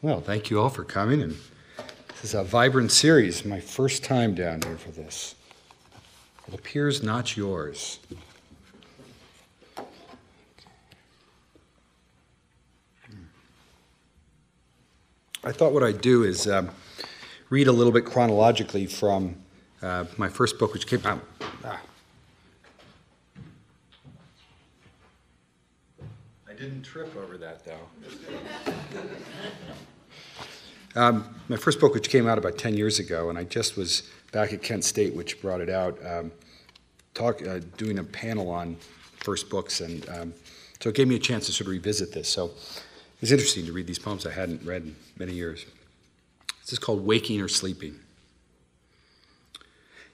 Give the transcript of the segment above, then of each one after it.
Well, thank you all for coming, and this is a vibrant series. My first time down here for this. It appears not yours. I thought what I'd do is um, read a little bit chronologically from uh, my first book, which came out. Ah. I didn't trip over that, though. Um, my first book, which came out about 10 years ago, and I just was back at Kent State, which brought it out, um, talk, uh, doing a panel on first books, and um, so it gave me a chance to sort of revisit this. So it was interesting to read these poems I hadn't read in many years. This is called Waking or Sleeping.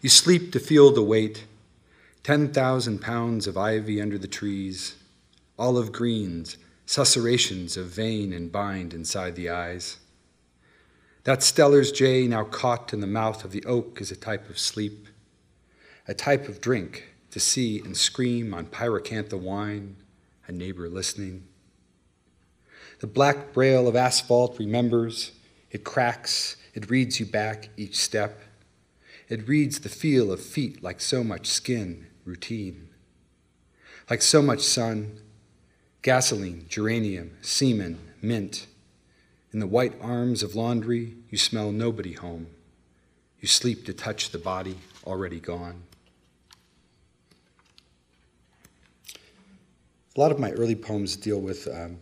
You sleep to feel the weight 10,000 pounds of ivy under the trees, olive greens, susurrations of vein and bind inside the eyes. That Steller's jay, now caught in the mouth of the oak, is a type of sleep, a type of drink to see and scream on pyracantha wine, a neighbor listening. The black braille of asphalt remembers, it cracks, it reads you back each step. It reads the feel of feet like so much skin, routine. Like so much sun, gasoline, geranium, semen, mint in the white arms of laundry, you smell nobody home. You sleep to touch the body already gone. A lot of my early poems deal with um,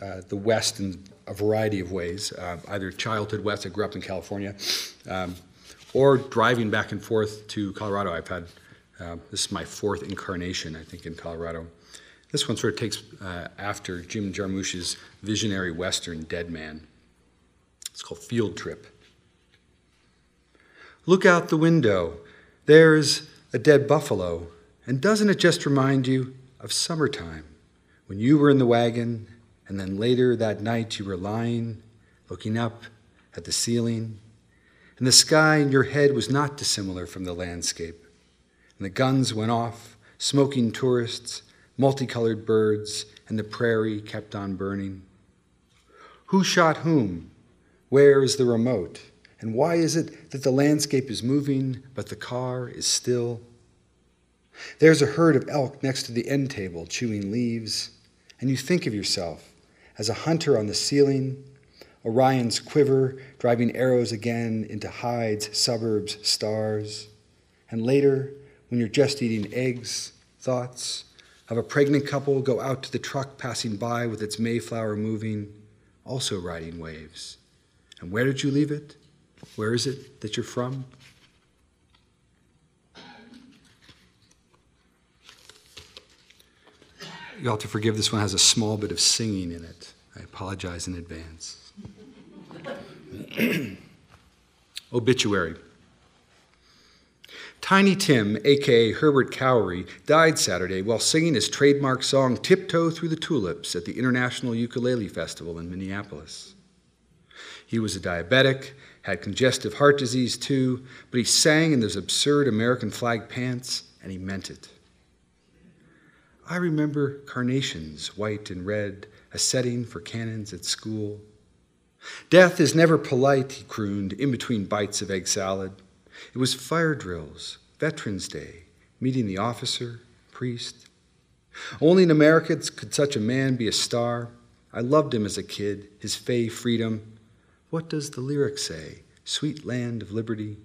uh, the West in a variety of ways, uh, either childhood West, I grew up in California, um, or driving back and forth to Colorado. I've had, uh, this is my fourth incarnation, I think, in Colorado. This one sort of takes uh, after Jim Jarmusch's visionary Western Dead Man. It's called Field Trip. Look out the window. There's a dead buffalo. And doesn't it just remind you of summertime when you were in the wagon and then later that night you were lying, looking up at the ceiling, and the sky in your head was not dissimilar from the landscape. And the guns went off, smoking tourists multicolored birds, and the prairie kept on burning. Who shot whom? Where is the remote? And why is it that the landscape is moving, but the car is still? There's a herd of elk next to the end table chewing leaves, and you think of yourself as a hunter on the ceiling, Orion's quiver driving arrows again into hides, suburbs, stars. And later, when you're just eating eggs, thoughts, of a pregnant couple go out to the truck passing by with its Mayflower moving, also riding waves. And where did you leave it? Where is it that you're from? You ought to forgive this one has a small bit of singing in it. I apologize in advance. Obituary. Tiny Tim, aka Herbert Khaury, died Saturday while singing his trademark song Tiptoe Through the Tulips at the International Ukulele Festival in Minneapolis. He was a diabetic, had congestive heart disease too, but he sang in those absurd American flag pants and he meant it. I remember carnations, white and red, a setting for cannons at school. Death is never polite, he crooned in between bites of egg salad. It was fire drills, Veterans Day, meeting the officer, priest. Only in America could such a man be a star. I loved him as a kid, his fey freedom. What does the lyric say? Sweet land of liberty.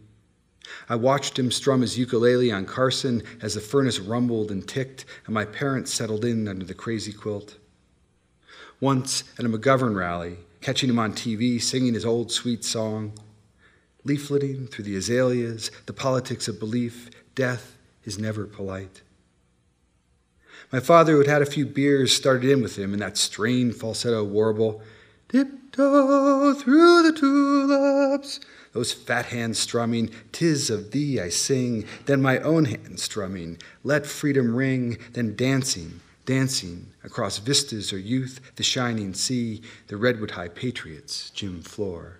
I watched him strum his ukulele on Carson as the furnace rumbled and ticked, and my parents settled in under the crazy quilt. Once at a McGovern rally, catching him on TV singing his old sweet song, leafleting through the azaleas, the politics of belief, death is never polite. My father, who had had a few beers, started in with him in that strained falsetto warble Tiptoe through the tulips. Those fat hands strumming, Tis of thee I sing. Then my own hands strumming, Let freedom ring. Then dancing, dancing across vistas or youth, the shining sea, the Redwood High Patriots, Jim Floor.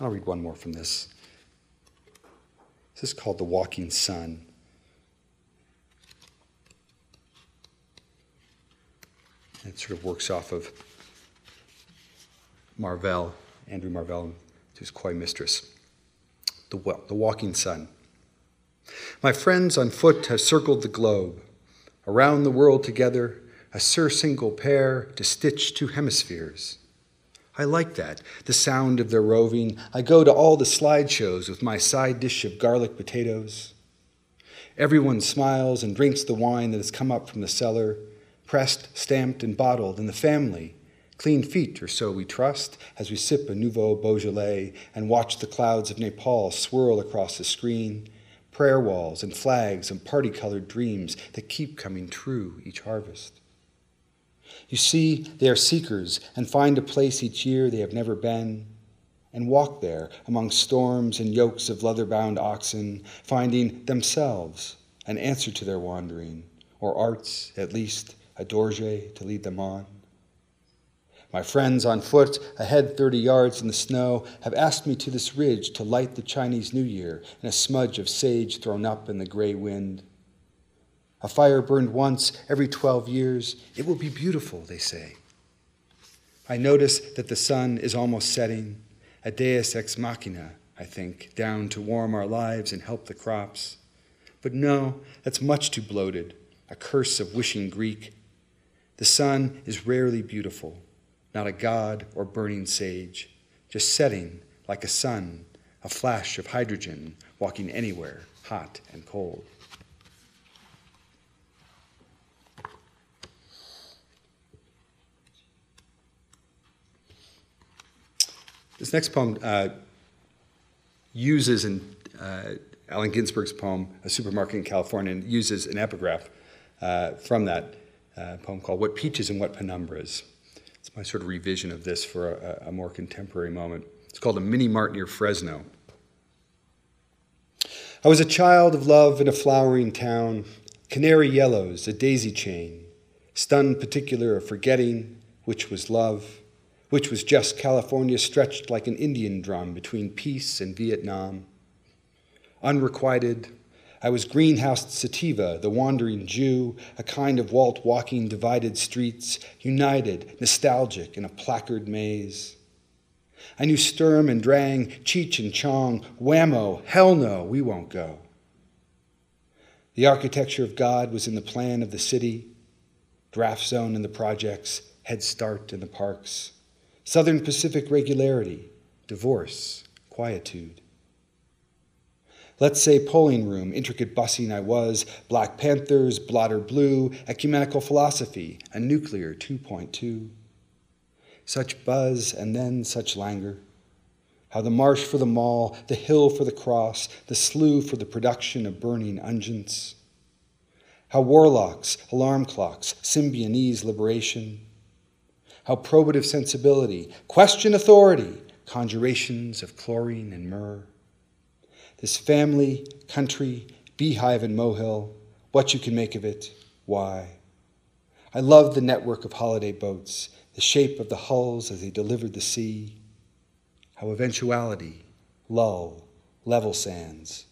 I'll read one more from this. This is called The Walking Sun. It sort of works off of Marvell, Andrew Marvell, his Coy mistress. The, the walking sun. My friends on foot have circled the globe, around the world together, a surcingle pair to stitch two hemispheres. I like that, the sound of their roving. I go to all the slideshows with my side dish of garlic potatoes. Everyone smiles and drinks the wine that has come up from the cellar, pressed, stamped, and bottled, and the family, clean feet or so we trust, as we sip a Nouveau Beaujolais and watch the clouds of Nepal swirl across the screen, prayer walls and flags and party colored dreams that keep coming true each harvest. You see, they are seekers and find a place each year they have never been, and walk there among storms and yokes of leather bound oxen, finding themselves an answer to their wandering, or arts, at least, a dorje to lead them on. My friends on foot, ahead 30 yards in the snow, have asked me to this ridge to light the Chinese New Year in a smudge of sage thrown up in the gray wind. A fire burned once every 12 years. It will be beautiful, they say. I notice that the sun is almost setting, a deus ex machina, I think, down to warm our lives and help the crops. But no, that's much too bloated, a curse of wishing Greek. The sun is rarely beautiful, not a god or burning sage, just setting like a sun, a flash of hydrogen walking anywhere, hot and cold. This next poem uh, uses in uh, Allen Ginsberg's poem, A Supermarket in California, and uses an epigraph uh, from that uh, poem called What Peaches and What Penumbras. It's my sort of revision of this for a, a more contemporary moment. It's called A Mini Mart Near Fresno. I was a child of love in a flowering town, canary yellows, a daisy chain, stunned particular of forgetting which was love which was just California stretched like an Indian drum between peace and Vietnam. Unrequited, I was greenhoused sativa, the wandering Jew, a kind of Walt walking divided streets, united, nostalgic in a placard maze. I knew Sturm and Drang, Cheech and Chong, Whammo, hell no, we won't go. The architecture of God was in the plan of the city, draft zone in the projects, head start in the parks. Southern Pacific regularity, divorce, quietude. Let's say polling room, intricate bussing I was, Black Panthers, blotter blue, ecumenical philosophy, a nuclear 2.2. Such buzz and then such languor. How the marsh for the mall, the hill for the cross, the slough for the production of burning unguents. How warlocks, alarm clocks, Symbionese liberation, how probative sensibility, question authority, conjurations of chlorine and myrrh. This family, country, beehive and mohill, what you can make of it, why. I love the network of holiday boats, the shape of the hulls as they delivered the sea. How eventuality, lull, level sands,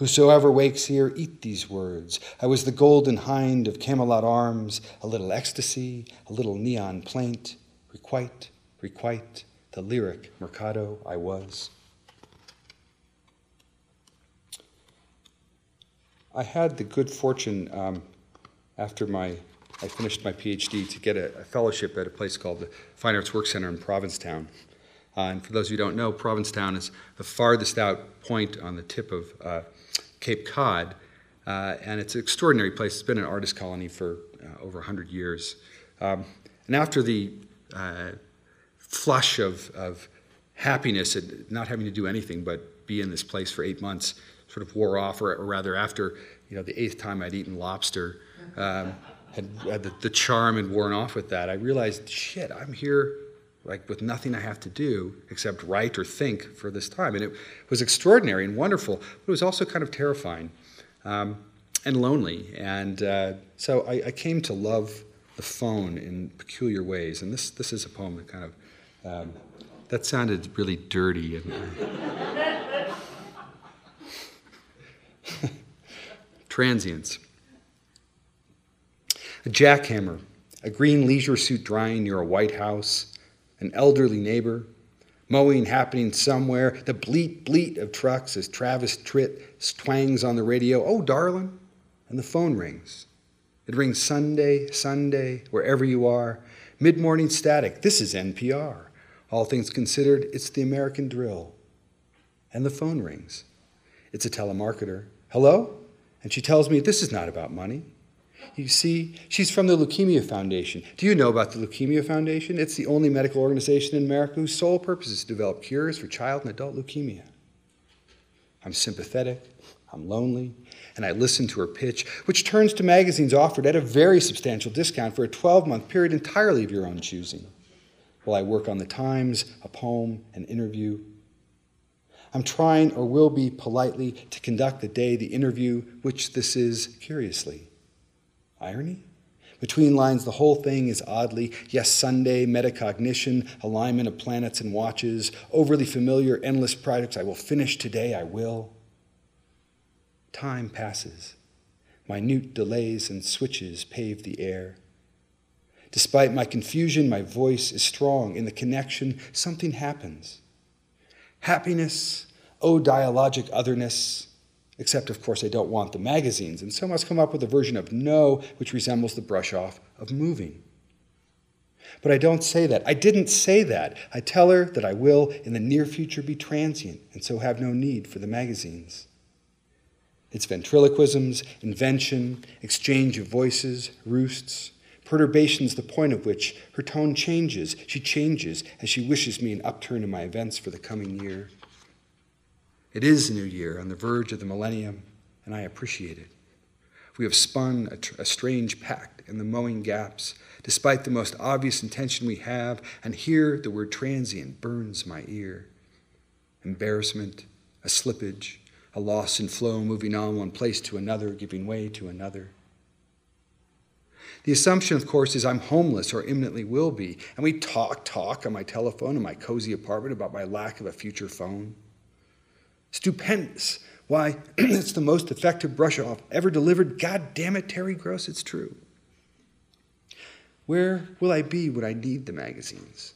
Whosoever wakes here, eat these words. I was the golden hind of Camelot arms, a little ecstasy, a little neon plaint. Requite, requite, the lyric Mercado I was. I had the good fortune um, after my I finished my PhD to get a, a, fellowship at a place called the Fine Arts Work Center in Provincetown. Uh, and for those who don't know, Provincetown is the farthest out point on the tip of uh, Cape Cod, uh, and it's an extraordinary place. It's been an artist colony for uh, over 100 years. Um, and after the uh, flush of, of happiness at not having to do anything but be in this place for eight months sort of wore off, or, or rather, after you know the eighth time I'd eaten lobster, um, had, had the, the charm had worn off with that. I realized, shit, I'm here like with nothing I have to do except write or think for this time. And it was extraordinary and wonderful, but it was also kind of terrifying um, and lonely. And uh, so I, I, came to love the phone in peculiar ways. And this, this is a poem that kind of, um, that sounded really dirty. And, uh, transients. A jackhammer a green leisure suit drying near a White House, an elderly neighbor, mowing happening somewhere, the bleat bleat of trucks as Travis Tritt twangs on the radio, oh, darling, and the phone rings. It rings Sunday, Sunday, wherever you are. Mid morning static. This is NPR. All things considered, it's the American drill. And the phone rings. It's a telemarketer. Hello? And she tells me this is not about money. You see, she's from the Leukemia Foundation. Do you know about the Leukemia Foundation? It's the only medical organization in America whose sole purpose is to develop cures for child and adult leukemia. I'm sympathetic, I'm lonely, and I listen to her pitch, which turns to magazines offered at a very substantial discount for a 12 month period entirely of your own choosing, while I work on the Times, a poem, an interview. I'm trying or will be politely to conduct the day, the interview, which this is, curiously. Irony? Between lines, the whole thing is oddly, yes, Sunday, metacognition, alignment of planets and watches, overly familiar, endless projects. I will finish today, I will. Time passes. Minute delays and switches pave the air. Despite my confusion, my voice is strong. In the connection, something happens. Happiness, oh dialogic otherness, except, of course, I don't want the magazines, and so must come up with a version of no which resembles the brush off of moving. But I don't say that. I didn't say that. I tell her that I will, in the near future, be transient, and so have no need for the magazines. It's ventriloquisms, invention, exchange of voices, roosts, perturbations, the point of which her tone changes. She changes as she wishes me an upturn in my events for the coming year. It is new year on the verge of the millennium, and I appreciate it. We have spun a, tr- a, strange pact in the mowing gaps, despite the most obvious intention we have, and here the word transient burns my ear. Embarrassment, a slippage, a loss in flow, moving on one place to another, giving way to another. The assumption, of course, is I'm homeless or imminently will be, and we talk, talk on my telephone in my cozy apartment about my lack of a future phone. Stupendous. Why, it's the most effective brush off ever delivered. God damn it, Terry Gross, it's true. Where will I be when I need the magazines?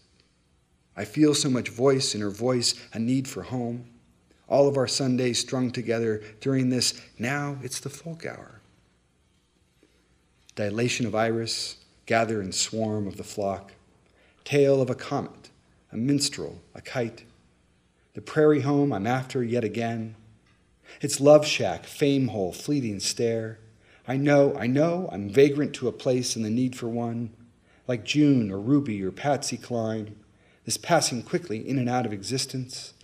I feel so much voice in her voice, a need for home all of our Sundays strung together during this, now it's the folk hour. Dilation of iris, gather and swarm of the flock, tale of a comet, a minstrel, a kite, the prairie home I'm after yet again, its love shack, fame hole, fleeting stare. I know, I know, I'm vagrant to a place and the need for one, like June or Ruby or Patsy Cline, this passing quickly in and out of existence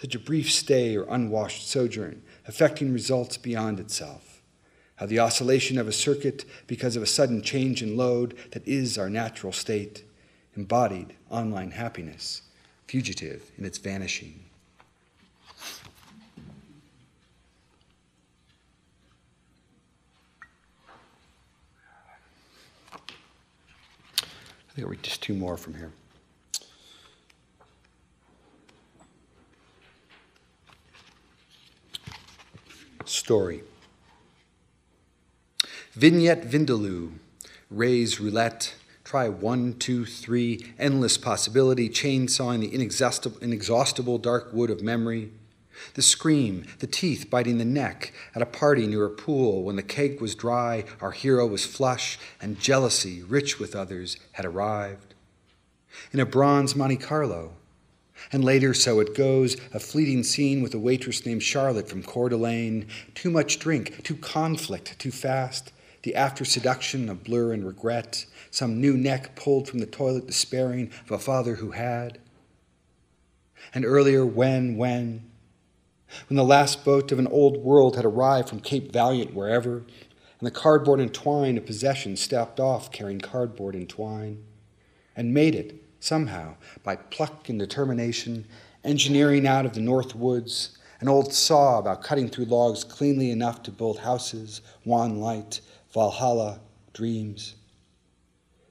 such a brief stay or unwashed sojourn, affecting results beyond itself. How the oscillation of a circuit, because of a sudden change in load that is our natural state, embodied online happiness, fugitive in its vanishing. I'll read just two more from here. story. Vignette Vindaloo, Ray's Roulette, try one, two, three, endless possibility, chainsawing the inexhaustible, inexhaustible dark wood of memory. The scream, the teeth biting the neck at a party near a pool when the cake was dry, our hero was flush, and jealousy, rich with others, had arrived. In a bronze Monte Carlo, and later, so it goes, a fleeting scene with a waitress named Charlotte from Coeur d'Alene. Too much drink, too conflict, too fast. The after seduction of blur and regret. Some new neck pulled from the toilet, despairing of a father who had. And earlier, when, when? When the last boat of an old world had arrived from Cape Valiant, wherever, and the cardboard and twine of possession stepped off carrying cardboard and twine, and made it somehow, by pluck and determination, engineering out of the north woods, an old saw about cutting through logs cleanly enough to build houses, wan light, Valhalla, dreams.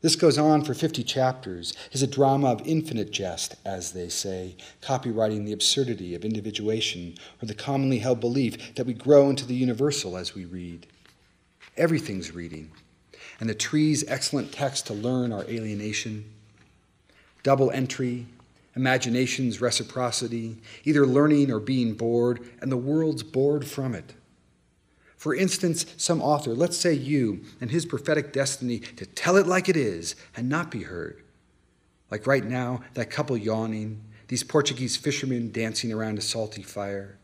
This goes on for 50 chapters, is a drama of infinite jest, as they say, copywriting the absurdity of individuation or the commonly held belief that we grow into the universal as we read. Everything's reading and the tree's excellent text to learn our alienation. Double entry, imagination's reciprocity, either learning or being bored, and the world's bored from it. For instance, some author, let's say you, and his prophetic destiny to tell it like it is and not be heard. Like right now, that couple yawning, these Portuguese fishermen dancing around a salty fire.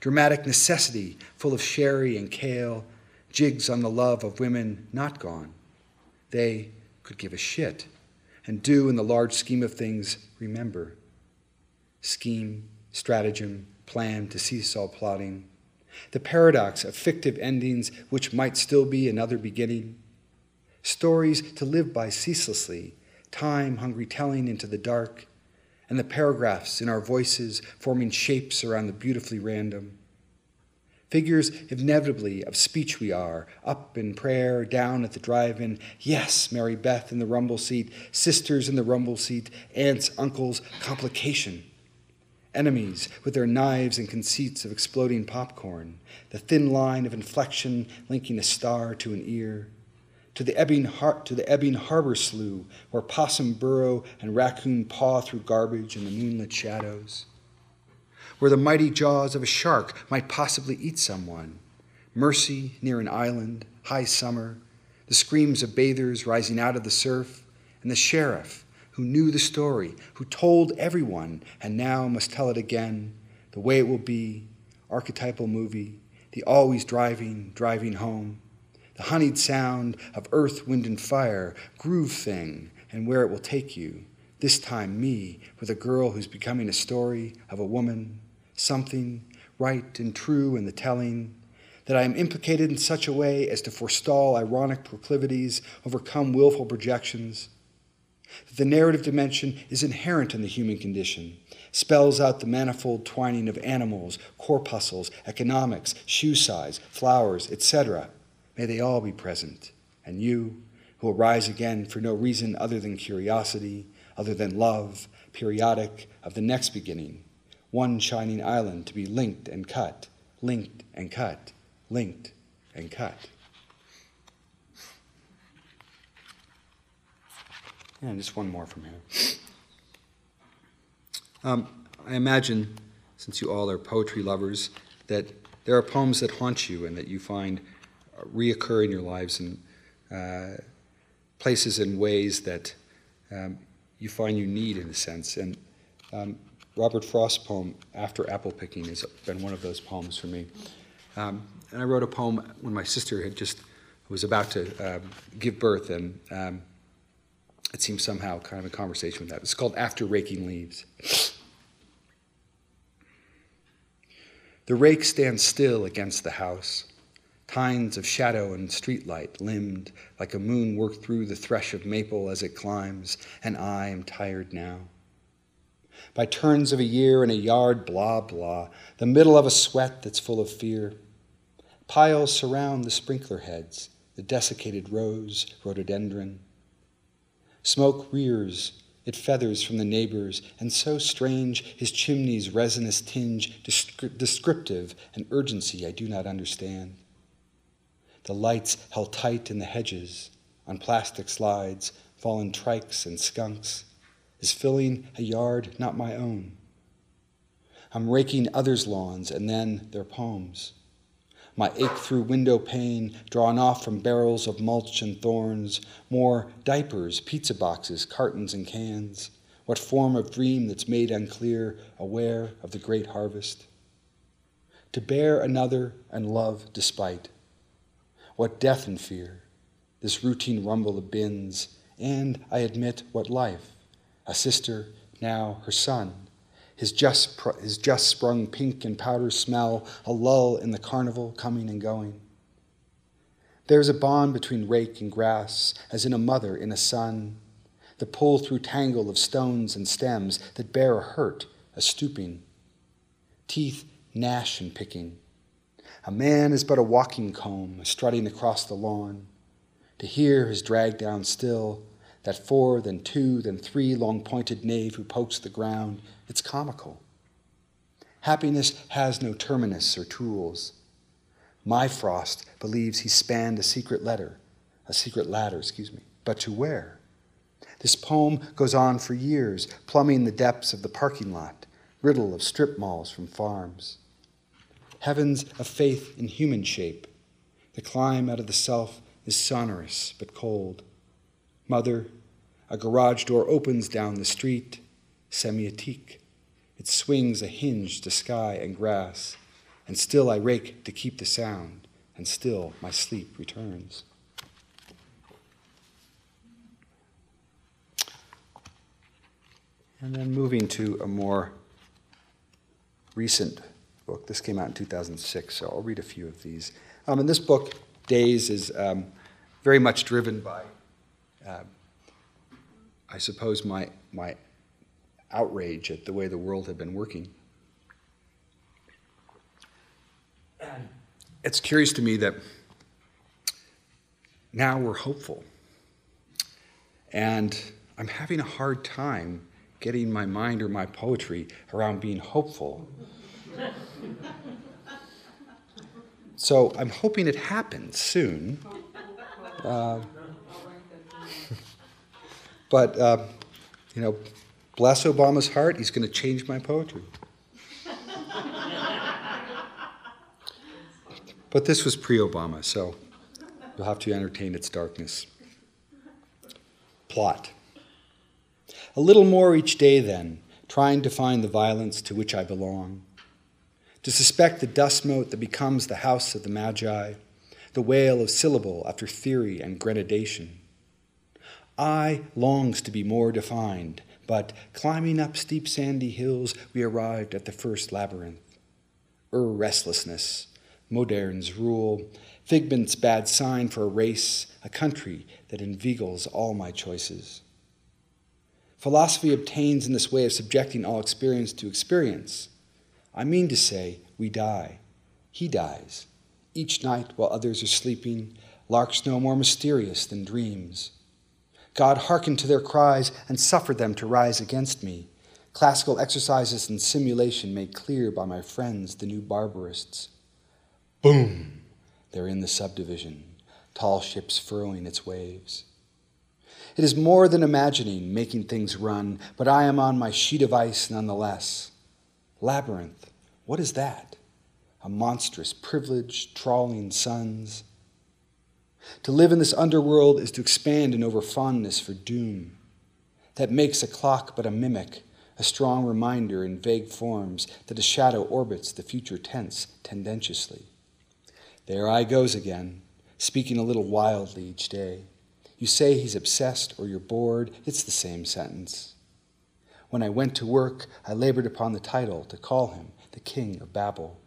Dramatic necessity, full of sherry and kale, jigs on the love of women not gone. They could give a shit and do, in the large scheme of things, remember. Scheme, stratagem, plan to seesaw plotting the paradox of fictive endings which might still be another beginning, stories to live by ceaselessly, time hungry telling into the dark, and the paragraphs in our voices forming shapes around the beautifully random. Figures inevitably of speech we are, up in prayer, down at the drive in. Yes, Mary Beth in the rumble seat, sisters in the rumble seat, aunts, uncles, complication enemies with their knives and conceits of exploding popcorn, the thin line of inflection linking a star to an ear, to the ebbing, har- to the ebbing harbor slough where possum burrow and raccoon paw through garbage in the moonlit shadows, where the mighty jaws of a shark might possibly eat someone, mercy near an island, high summer, the screams of bathers rising out of the surf, and the sheriff who knew the story, who told everyone, and now must tell it again, the way it will be, archetypal movie, the always driving, driving home, the honeyed sound of earth, wind, and fire, groove thing, and where it will take you. This time, me, with a girl who's becoming a story of a woman, something right and true in the telling, that I am implicated in such a way as to forestall ironic proclivities, overcome willful projections that the narrative dimension is inherent in the human condition, spells out the manifold twining of animals, corpuscles, economics, shoe size, flowers, etc. May they all be present. And you, who will rise again for no reason other than curiosity, other than love, periodic, of the next beginning, one shining island to be linked and cut, linked and cut, linked and cut. And just one more from here. Um, I imagine, since you all are poetry lovers, that there are poems that haunt you and that you find uh, reoccur in your lives in uh, places and ways that um, you find you need, in a sense. And um, Robert Frost's poem, After Apple Picking, has been one of those poems for me. Um, and I wrote a poem when my sister had just was about to uh, give birth, and um, it seems somehow kind of a conversation with that. It's called After Raking Leaves. The rake stands still against the house, tines of shadow and streetlight limned like a moon worked through the thresh of maple as it climbs, and I am tired now. By turns of a year in a yard, blah, blah, the middle of a sweat that's full of fear. Piles surround the sprinkler heads, the desiccated rose, rhododendron. Smoke rears, it feathers from the neighbors, and so strange his chimney's resinous tinge, descriptive and urgency I do not understand. The lights held tight in the hedges, on plastic slides, fallen trikes and skunks, is filling a yard not my own. I'm raking others' lawns and then their poems my ache through window pane drawn off from barrels of mulch and thorns, more diapers, pizza boxes, cartons, and cans. What form of dream that's made unclear, aware of the great harvest? To bear another and love despite. What death and fear, this routine rumble of bins, and I admit what life, a sister, now her son, his just, his just sprung pink and powder smell, a lull in the carnival coming and going. There is a bond between rake and grass, as in a mother in a son, the pull through tangle of stones and stems that bear a hurt, a stooping. Teeth gnash and picking. A man is but a walking comb, strutting across the lawn. To hear his drag down still, that four, then two, then three long pointed knave who pokes the ground, it's comical. Happiness has no terminus or tools. My Frost believes he spanned a secret letter, a secret ladder, excuse me, but to where? This poem goes on for years, plumbing the depths of the parking lot, riddle of strip malls from farms. Heavens of faith in human shape. The climb out of the self is sonorous but cold. Mother, a garage door opens down the street, semiotique. It swings a hinge to sky and grass, and still I rake to keep the sound, and still my sleep returns. And then moving to a more recent book. This came out in 2006, so I'll read a few of these. Um, in this book, Days is um, very much driven by, uh, I suppose, my, my outrage at the way the world had been working. It's curious to me that now we're hopeful. And I'm having a hard time getting my mind or my poetry around being hopeful. so I'm hoping it happens soon. Uh, but, uh, you know, bless Obama's heart, he's going to change my poetry. but this was pre Obama, so you'll have to entertain its darkness. Plot. A little more each day, then, trying to find the violence to which I belong. To suspect the dust mote that becomes the house of the Magi, the wail of syllable after theory and grenadation. I longs to be more defined, but climbing up steep sandy hills, we arrived at the first labyrinth. Ur restlessness, moderns rule, figment's bad sign for a race, a country that inveigles all my choices. Philosophy obtains in this way of subjecting all experience to experience. I mean to say, we die. He dies. Each night while others are sleeping, larks no more mysterious than dreams. God hearkened to their cries and suffered them to rise against me. Classical exercises and simulation made clear by my friends, the new barbarists. Boom! They're in the subdivision, tall ships furrowing its waves. It is more than imagining, making things run, but I am on my sheet of ice nonetheless. Labyrinth, what is that? A monstrous, privileged, trawling suns. To live in this underworld is to expand in over fondness for doom. That makes a clock but a mimic, a strong reminder in vague forms that a shadow orbits the future tense tendentiously. There I goes again, speaking a little wildly each day. You say he's obsessed or you're bored, it's the same sentence. When I went to work, I labored upon the title to call him the King of Babel.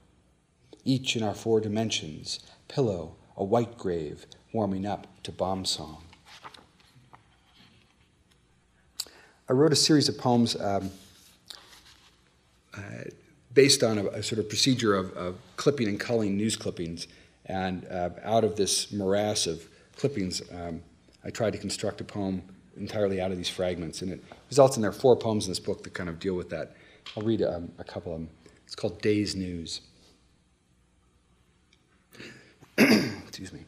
Each in our four dimensions pillow, a white grave, warming up to bomb song. I wrote a series of poems um, uh, based on a, a, sort of procedure of, of, clipping and culling news clippings. And uh, out of this morass of clippings, um, I tried to construct a poem entirely out of these fragments, and it results in there are four poems in this book that kind of deal with that. I'll read um, a couple of them. It's called Day's News. Excuse me.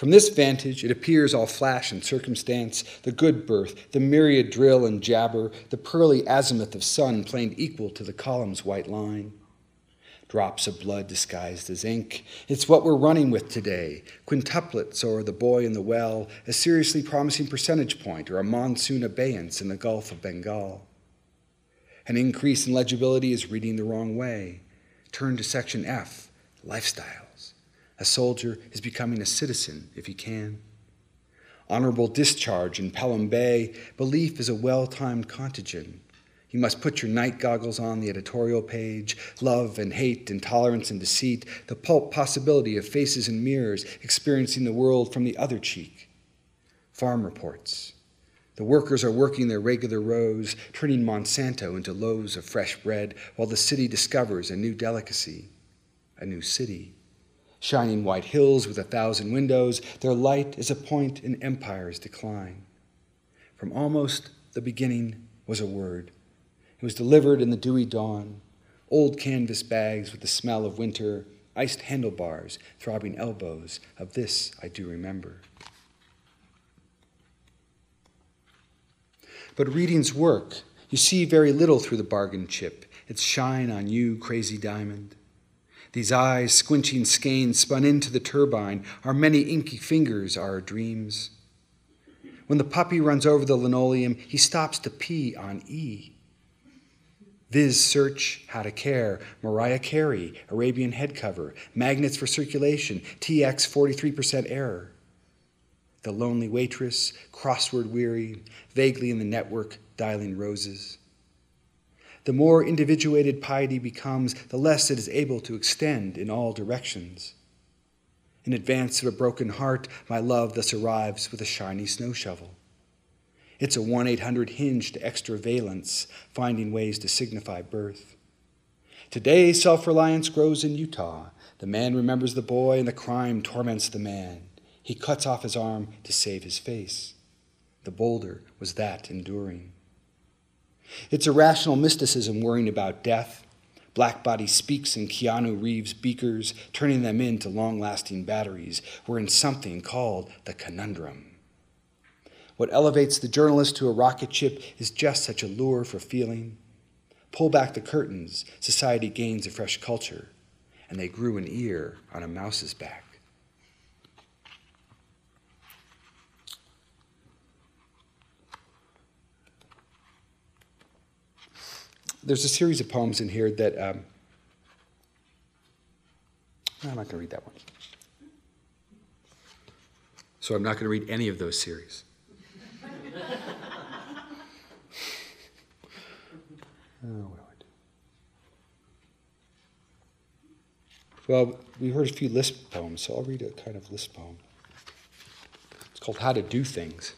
From this vantage, it appears all flash and circumstance, the good birth, the myriad drill and jabber, the pearly azimuth of sun planed equal to the column's white line drops of blood disguised as ink. It's what we're running with today quintuplets or the boy in the well, a seriously promising percentage point, or a monsoon abeyance in the Gulf of Bengal. An increase in legibility is reading the wrong way. Turn to section F lifestyles. A soldier is becoming a citizen if he can. Honorable discharge in Pelham Bay, belief is a well timed contagion. You must put your night goggles on the editorial page. Love and hate, intolerance and deceit, the pulp possibility of faces and mirrors, experiencing the world from the other cheek. Farm reports. The workers are working their regular rows, turning Monsanto into loaves of fresh bread, while the city discovers a new delicacy, a new city shining white hills with a thousand windows. Their light is a point in empire's decline. From almost the beginning was a word. It was delivered in the dewy dawn, old canvas bags with the smell of winter, iced handlebars, throbbing elbows. Of this I do remember. But reading's work, you see very little through the bargain chip, its shine on you, crazy diamond. These eyes, squinching skeins spun into the turbine, our many inky fingers are our dreams. When the puppy runs over the linoleum, he stops to pee on E. Viz search how to care, Mariah Carey, Arabian head cover, magnets for circulation, TX 43% error. The lonely waitress, crossword weary, vaguely in the network, dialing roses. The more individuated piety becomes, the less it is able to extend in all directions. In advance of a broken heart, my love thus arrives with a shiny snow shovel. It's a 1 800 hinge to extra valence, finding ways to signify birth. Today, self reliance grows in Utah. The man remembers the boy, and the crime torments the man. He cuts off his arm to save his face. The boulder was that enduring. It's irrational mysticism worrying about death. Blackbody speaks in Keanu Reeves' beakers, turning them into long lasting batteries. We're in something called the conundrum. What elevates the journalist to a rocket ship is just such a lure for feeling. Pull back the curtains, society gains a fresh culture, and they grew an ear on a mouse's back. There's a series of poems in here that um, I'm not going to read that one. So I'm not going to read any of those series. oh, well, we heard a few list poems, so I'll read a kind of list poem. It's called How to Do Things.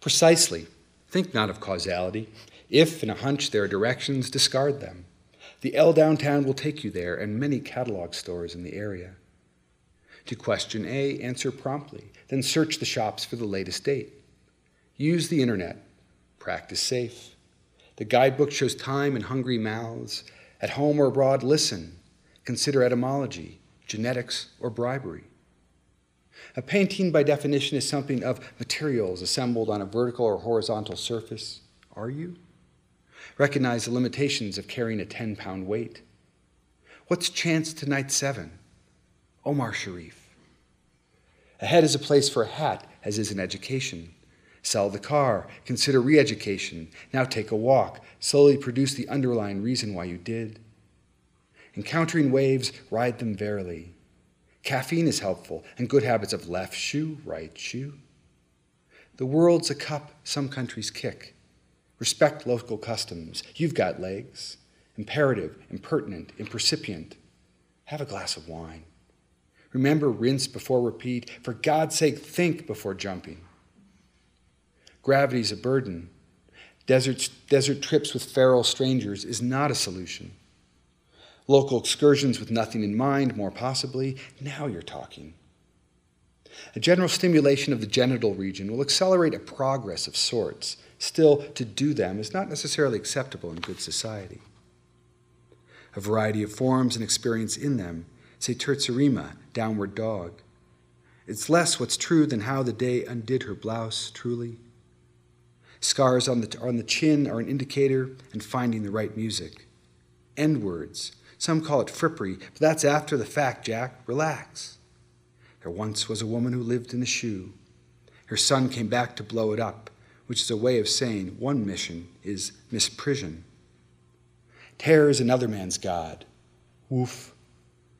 Precisely. Think not of causality. If in a hunch there are directions, discard them. The L downtown will take you there, and many catalog stores in the area. To question A, answer promptly, then search the shops for the latest date. Use the internet. Practice safe. The guidebook shows time and hungry mouths. At home or abroad, listen. Consider etymology, genetics, or bribery. A painting, by definition, is something of materials assembled on a vertical or horizontal surface. Are you? Recognize the limitations of carrying a 10 pound weight. What's chance to night seven? Omar Sharif. Ahead is a place for a hat, as is an education. Sell the car, consider re education. Now take a walk, slowly produce the underlying reason why you did. Encountering waves, ride them verily. Caffeine is helpful, and good habits of left shoe, right shoe. The world's a cup some countries kick. Respect local customs. You've got legs. Imperative, impertinent, impercipient. Have a glass of wine. Remember, rinse before repeat. For God's sake, think before jumping. Gravity's a burden. Desert, desert trips with feral strangers is not a solution. Local excursions with nothing in mind, more possibly. Now you're talking. A general stimulation of the genital region will accelerate a progress of sorts Still, to do them is not necessarily acceptable in good society. A variety of forms and experience in them, say terza rima, downward dog. It's less what's true than how the day undid her blouse, truly. Scars on the, on the chin are an indicator and finding the right music. End words. Some call it frippery, but that's after the fact, Jack. Relax. There once was a woman who lived in a shoe. Her son came back to blow it up which is a way of saying one mission is misprision. Terror is another man's God. Woof.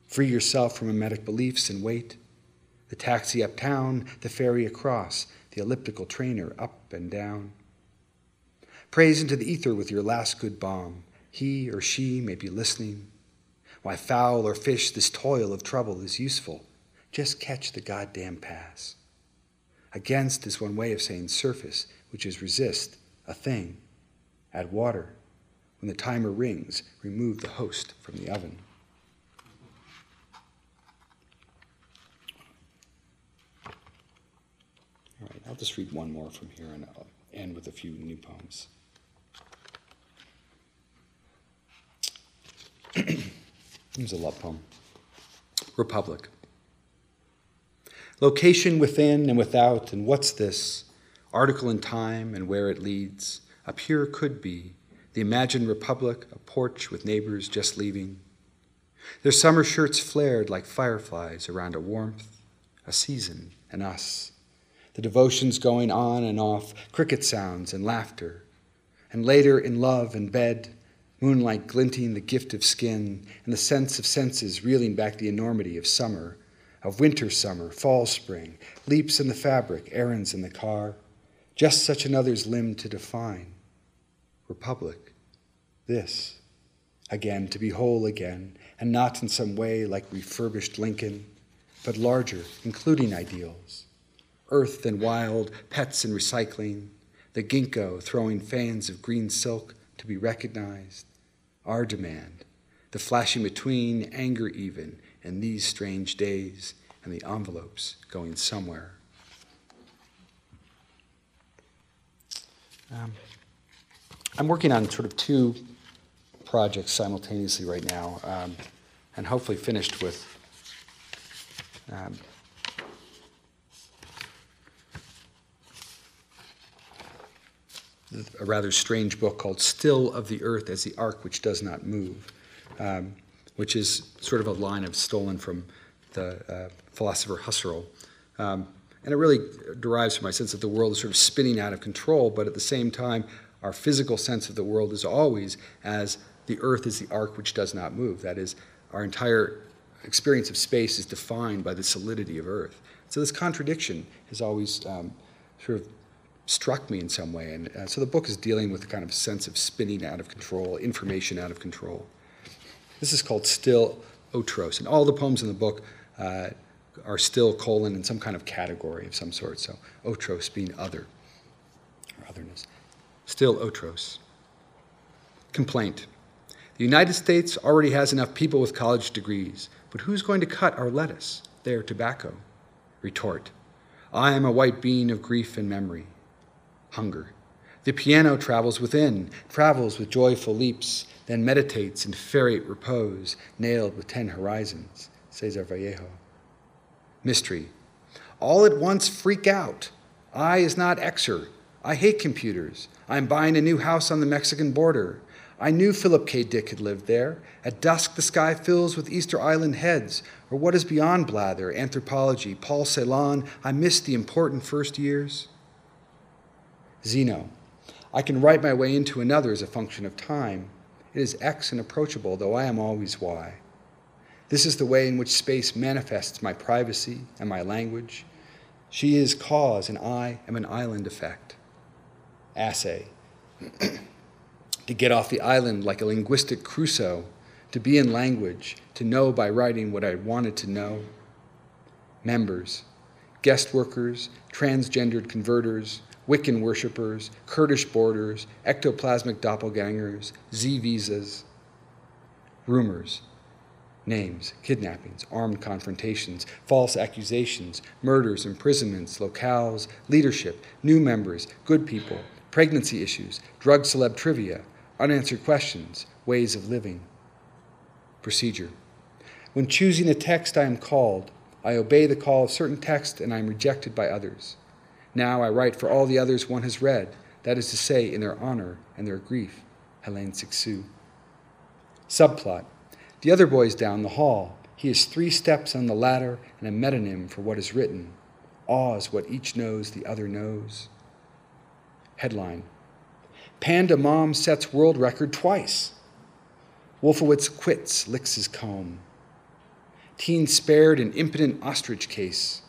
Free yourself from emetic beliefs and wait. The taxi uptown, the ferry across, the elliptical trainer up and down. Praise into the ether with your last good bomb. He or she may be listening. Why fowl or fish, this toil of trouble is useful. Just catch the goddamn pass. Against is one way of saying surface which is resist a thing. Add water. When the timer rings, remove the host from the oven. All right, I'll just read one more from here and I'll end with a few new poems. Here's a love poem Republic. Location within and without, and what's this? article in time and where it leads, a pure could be, the imagined republic, a porch with neighbors just leaving. Their summer shirts flared like fireflies around a warmth, a season, and us. The devotions going on and off, cricket sounds and laughter. And later in love and bed, moonlight glinting the gift of skin, and the sense of senses reeling back the enormity of summer, of winter summer, fall spring, leaps in the fabric, errands in the car, just such another's limb to define. Republic, this, again, to be whole again, and not in some way like refurbished Lincoln, but larger, including ideals. Earth and wild, pets and recycling, the ginkgo throwing fans of green silk to be recognized, our demand, the flashing between, anger even, in these strange days, and the envelopes going somewhere. Um, I'm working on sort of two projects simultaneously right now, um, and hopefully finished with um, a rather strange book called Still of the Earth as the Ark Which Does Not Move, um, which is sort of a line I've stolen from the uh, philosopher Husserl. Um, and it really derives from my sense that the world is sort of spinning out of control, but at the same time, our physical sense of the world is always as the earth is the ark which does not move. That is, our entire experience of space is defined by the solidity of earth. So this contradiction has always um, sort of struck me in some way. And uh, so the book is dealing with the kind of sense of spinning out of control, information out of control. This is called Still Otros. And all the poems in the book uh, are still colon in some kind of category of some sort. So Otros being other or otherness. Still Otros. Complaint. The United States already has enough people with college degrees, but who's going to cut our lettuce, their tobacco? Retort. I am a white bean of grief and memory hunger. The piano travels within, travels with joyful leaps, then meditates in ferrate repose, nailed with ten horizons. Cesar Vallejo. Mystery. All at once freak out. I is not Xer. I hate computers. I'm buying a new house on the Mexican border. I knew Philip K. Dick had lived there. At dusk, the sky fills with Easter Island heads, or what is beyond blather, anthropology, Paul Celan. I missed the important first years. Zeno. I can write my way into another as a function of time. It is X and approachable, though I am always Y. This is the way in which space manifests my privacy and my language. She is cause, and I am an island effect. Assay. to get off the island like a linguistic Crusoe, to be in language, to know by writing what I wanted to know. Members, guest workers, transgendered converters, Wiccan worshippers, Kurdish borders, ectoplasmic doppelgangers, Z visas, rumors, names, kidnappings, armed confrontations, false accusations, murders, imprisonments, locales, leadership, new members, good people, pregnancy issues, drug celeb trivia, unanswered questions, ways of living. Procedure. When choosing a text, I am called. I obey the call of certain texts and I am rejected by others. Now I write for all the others one has read, that is to say, in their honor and their grief. Helene Cixous. Subplot. The other boy's down the hall. He is three steps on the ladder and a metonym for what is written. Awe is what each knows the other knows. Headline Panda Mom sets world record twice. Wolfowitz quits, licks his comb. Teen spared in impotent ostrich case.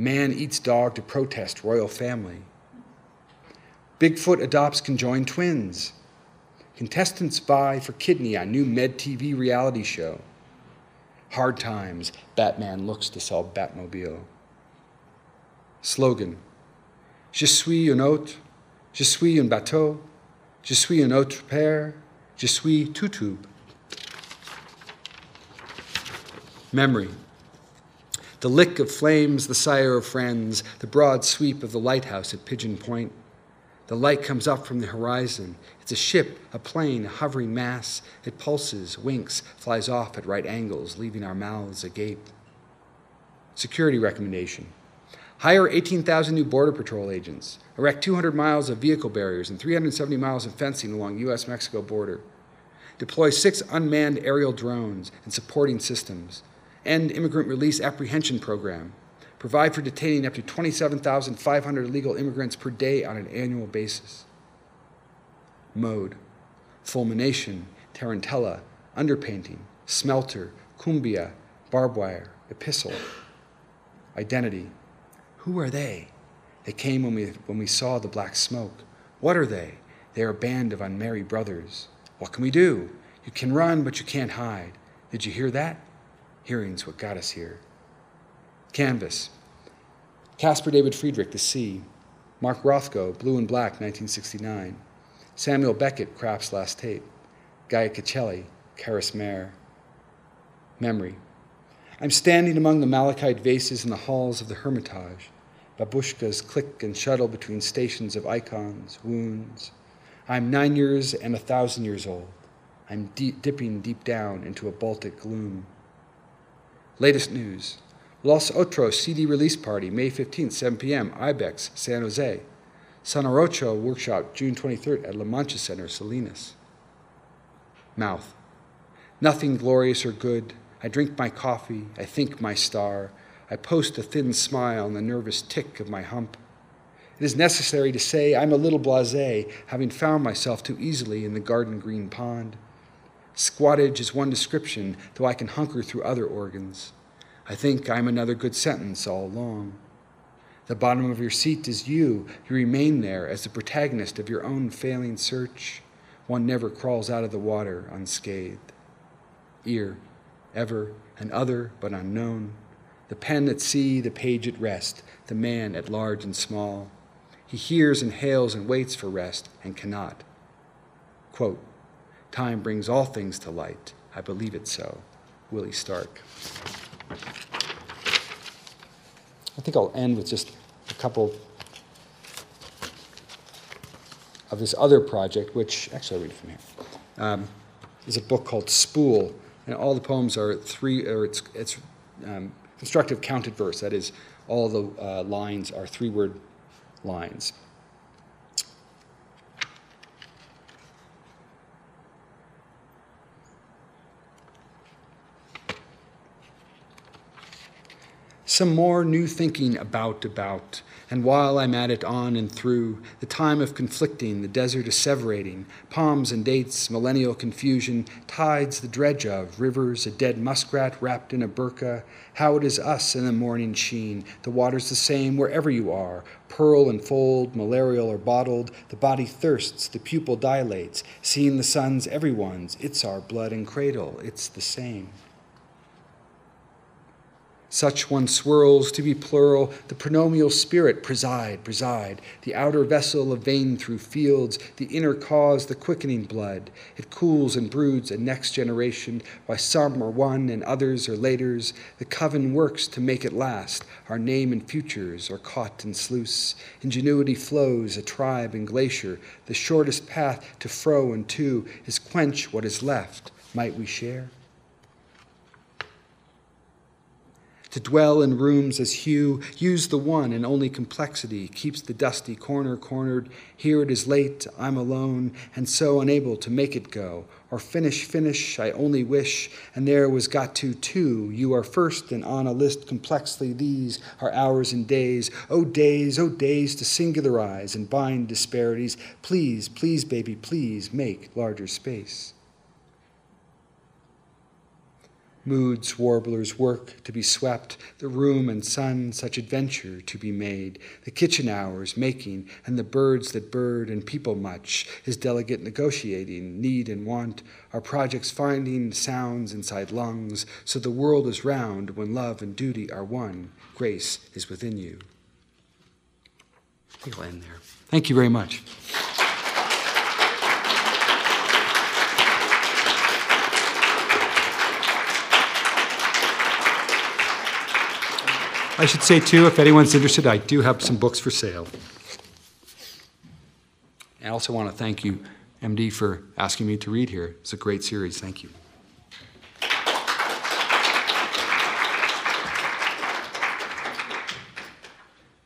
Man eats dog to protest royal family. Bigfoot adopts conjoined twins. Contestants vie for kidney on new Med TV reality show. Hard times, Batman looks to sell Batmobile. Slogan Je suis un autre, je suis un bateau, je suis un autre père, je suis tutube. Memory. The lick of flames, the sire of friends, the broad sweep of the lighthouse at Pigeon Point. The light comes up from the horizon. It's a ship, a plane, a hovering mass. It pulses, winks, flies off at right angles, leaving our mouths agape. Security recommendation Hire 18,000 new Border Patrol agents. Erect 200 miles of vehicle barriers and 370 miles of fencing along U.S. Mexico border. Deploy six unmanned aerial drones and supporting systems. End immigrant release apprehension program. Provide for detaining up to 27,500 illegal immigrants per day on an annual basis. Mode fulmination, tarantella, underpainting, smelter, cumbia, barbed wire, epistle. Identity who are they? They came when we, when we saw the black smoke. What are they? They are a band of unmarried brothers. What can we do? You can run, but you can't hide. Did you hear that? Hearing's what got us here. Canvas. Caspar David Friedrich, The Sea. Mark Rothko, Blue and Black, 1969. Samuel Beckett, Krapp's Last Tape. Gaia Cacelli, Caris Mare. Memory. I'm standing among the malachite vases in the halls of the Hermitage. Babushkas click and shuttle between stations of icons, wounds. I'm nine years and a thousand years old. I'm deep, dipping deep down into a Baltic gloom. Latest news Los Otros CD release party, May 15th, 7 p.m., IBEX, San Jose. Son Jarocho workshop, June 23rd at La Mancha Center, Salinas. Mouth. Nothing glorious or good I drink my coffee, I think my star, I post a thin smile on the nervous tick of my hump. It is necessary to say I'm a little blase, having found myself too easily in the garden green pond. Squattage is one description, though I can hunker through other organs. I think I'm another good sentence all along. The bottom of your seat is you. You remain there as the protagonist of your own failing search. One never crawls out of the water unscathed. Ear ever, an other but unknown, the pen at sea, the page at rest, the man at large and small. He hears and hails and waits for rest and cannot. Quote, Time brings all things to light. I believe it so. Willie Stark. I think I'll end with just a couple of this other project, which actually I'll read it from here. Um, is a book called Spool and all the poems are three, or it's, it's um, constructive counted verse. That is, all the uh, lines are three word lines. Some more new thinking about, about. And while I'm at it on and through, the time of conflicting, the desert asseverating, palms and dates, millennial confusion, tides the dredge of, rivers, a dead muskrat wrapped in a burqa, how it is us in the morning sheen, the water's the same wherever you are, pearl and fold, malarial or bottled, the body thirsts, the pupil dilates, seeing the sun's everyone's, it's our blood and cradle, it's the same. Such one swirls to be plural, the pronomial spirit preside, preside, the outer vessel of vein through fields, the inner cause, the quickening blood. It cools and broods a next generation, why some are one and others are laters. The coven works to make it last, our name and futures are caught in sluice. Ingenuity flows, a tribe and glacier, the shortest path to fro and to is quench what is left. Might we share? To dwell in rooms as hue, use the one and only complexity, keeps the dusty corner cornered. Here it is late, I'm alone, and so unable to make it go. Or finish, finish, I only wish, and there was got to two. You are first, and on a list complexly these are hours and days. Oh, days, oh, days to singularize and bind disparities. Please, please, baby, please make larger space. Moods warblers work to be swept, the room and sun such adventure to be made, the kitchen hours making, and the birds that bird and people much, his delegate negotiating, need and want, our projects finding sounds inside lungs, so the world is round when love and duty are one, grace is within you. I think I'll end there. Thank you very much. I should say, too, if anyone's interested, I do have some books for sale. I also want to thank you, MD, for asking me to read here. It's a great series. Thank you.